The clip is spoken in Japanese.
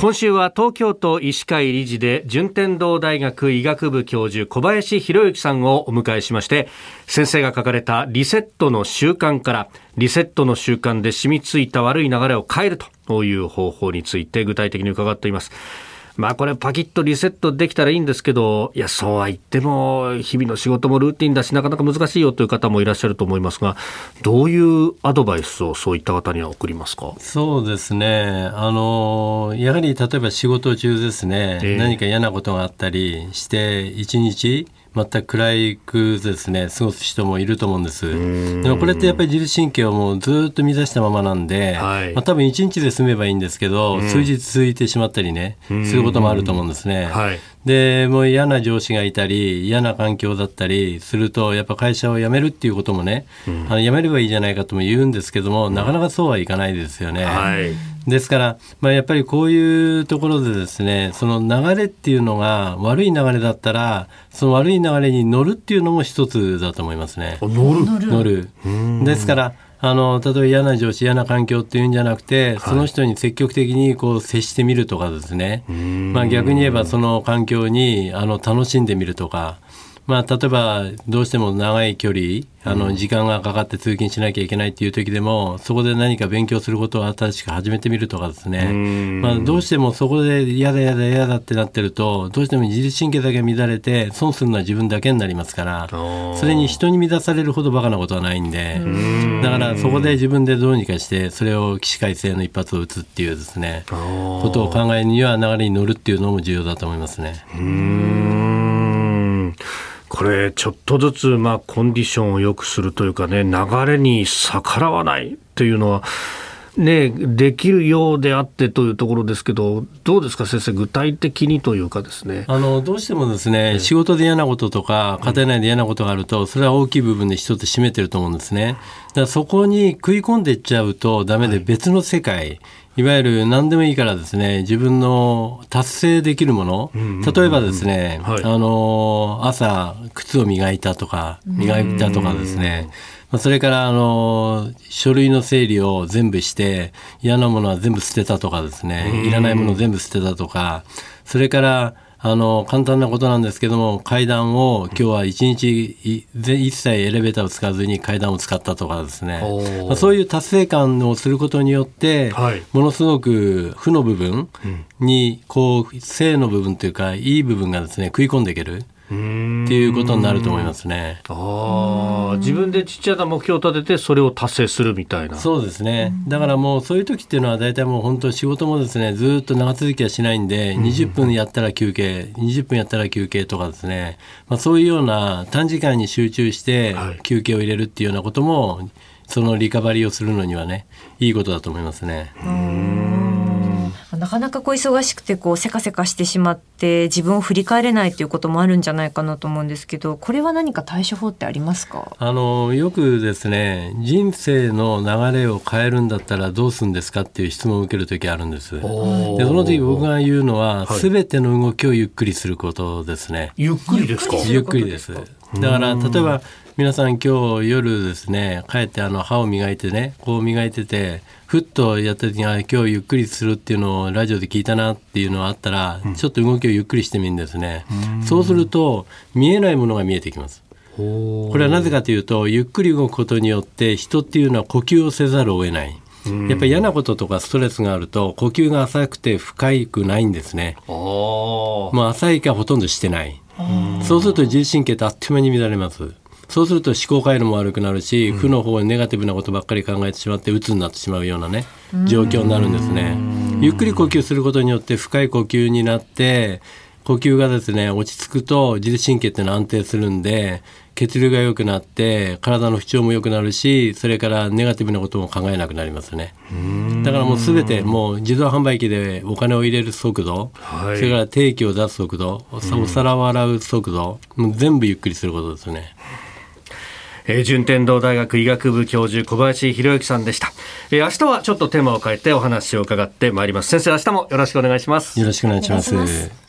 今週は東京都医師会理事で順天堂大学医学部教授小林博之さんをお迎えしまして先生が書かれたリセットの習慣からリセットの習慣で染みついた悪い流れを変えるという方法について具体的に伺っています。まあこれパキッとリセットできたらいいんですけど、いや、そうは言っても、日々の仕事もルーティンだし、なかなか難しいよという方もいらっしゃると思いますが、どういうアドバイスをそういった方には送りますか？そうですね。あの、やはり例えば仕事中ですね、えー、何か嫌なことがあったりして、一日、全く暗いくですね過ごす人もいると思うんです。でもこれってやっぱり自律神経をもうずっと乱したままなんで、はい、まあ、多分1日で済めばいいんですけど、数日続いてしまったりねすることもあると思うんですね、はい、でもう嫌な上司がいたり嫌な環境だったりするとやっぱ会社を辞めるっていうこともね、うん、あの辞めればいいじゃないかとも言うんですけども、なかなかそうはいかないですよね。はいですから、まあ、やっぱりこういうところでですね、その流れっていうのが悪い流れだったら、その悪い流れに乗るっていうのも一つだと思いますね。乗る乗る。ですから、あの例えば嫌な上司、嫌な環境っていうんじゃなくて、その人に積極的にこう接してみるとかですね、まあ、逆に言えばその環境にあの楽しんでみるとか、まあ、例えばどうしても長い距離あの時間がかかって通勤しなきゃいけないっていう時でもそこで何か勉強することを新しく始めてみるとかですね、まあ、どうしてもそこで嫌だ嫌だ嫌だってなってるとどうしても自律神経だけ乱れて損するのは自分だけになりますからそれに人に乱されるほどバカなことはないんでだからそこで自分でどうにかしてそれを起死回生の一発を打つっていうですねことを考えるには流れに乗るっていうのも重要だと思いますね。これ、ちょっとずつ、まあ、コンディションを良くするというかね、流れに逆らわないというのは、ね、できるようであってというところですけど、どうですか、先生、具体的にというかですね。あのどうしてもですね、仕事で嫌なこととか、家庭内で嫌なことがあると、それは大きい部分で一つ占めてると思うんですね。だからそこに食い込んでいっちゃうとだめで、別の世界、いわゆる何でもいいからですね、自分の達成できるもの、例えばですね、はい、あの、朝、靴を磨いたとか、磨いたとかですね、それからあの書類の整理を全部して嫌なものは全部捨てたとかですね。いらないものを全部捨てたとか。それからあの簡単なことなんですけども階段を今日は一日一切エレベーターを使わずに階段を使ったとかですね、まあ、そういう達成感をすることによって、はい、ものすごく負の部分にこう正の部分というかいい部分がですね食い込んでいける。っていうことになると思いますね。ああ、自分でちっちゃな目標を立ててそれを達成するみたいな。そうですね。だからもうそういう時っていうのは大体もう本当仕事もですね、ずっと長続きはしないんで、20分やったら休憩、20分やったら休憩とかですね、まあそういうような短時間に集中して休憩を入れるっていうようなことも、そのリカバリーをするのにはね、いいことだと思いますね。なかなかこう忙しくてこうせかせかしてしまって自分を振り返れないということもあるんじゃないかなと思うんですけどこれは何か対処法ってありますか？あのよくですね人生の流れを変えるんだったらどうするんですかっていう質問を受ける時あるんです。でその時僕が言うのは、はい、全ての動きをゆっくりすることですね。ゆっくりですか？ゆっくりですだから例えば皆さん今日夜ですね帰ってあの歯を磨いてねこう磨いててふっとやった時に今日ゆっくりするっていうのをラジオで聞いたなっていうのがあったら、うん、ちょっと動きをゆっくりしてみるんですね。そうすると見えないものが見えてきます。これはなぜかというとゆっくり動くことによって人っていうのは呼吸をせざるを得ない。やっぱり嫌なこととかストレスがあると呼吸が浅くて深くないんですね。もう浅いかほとんどしてない。そうすると自律神経ってあっという間に乱れます。そうすると思考回路も悪くなるし、負の方にネガティブなことばっかり考えてしまって鬱になってしまうようなね状況になるんですね。ゆっくり呼吸することによって深い呼吸になって呼吸がですね落ち着くと自律神経ってのは安定するんで血流が良くなって体の不調も良くなるしそれからネガティブなことも考えなくなりますねだからもう全てもう自動販売機でお金を入れる速度、はい、それから定期を出す速度お皿を洗う速度もう全部ゆっくりすることですね。えー、順天堂大学医学部教授小林博之さんでした、えー、明日はちょっとテーマを変えてお話を伺ってまいります。先生明日もよろしくお願いします。よろしくお願いします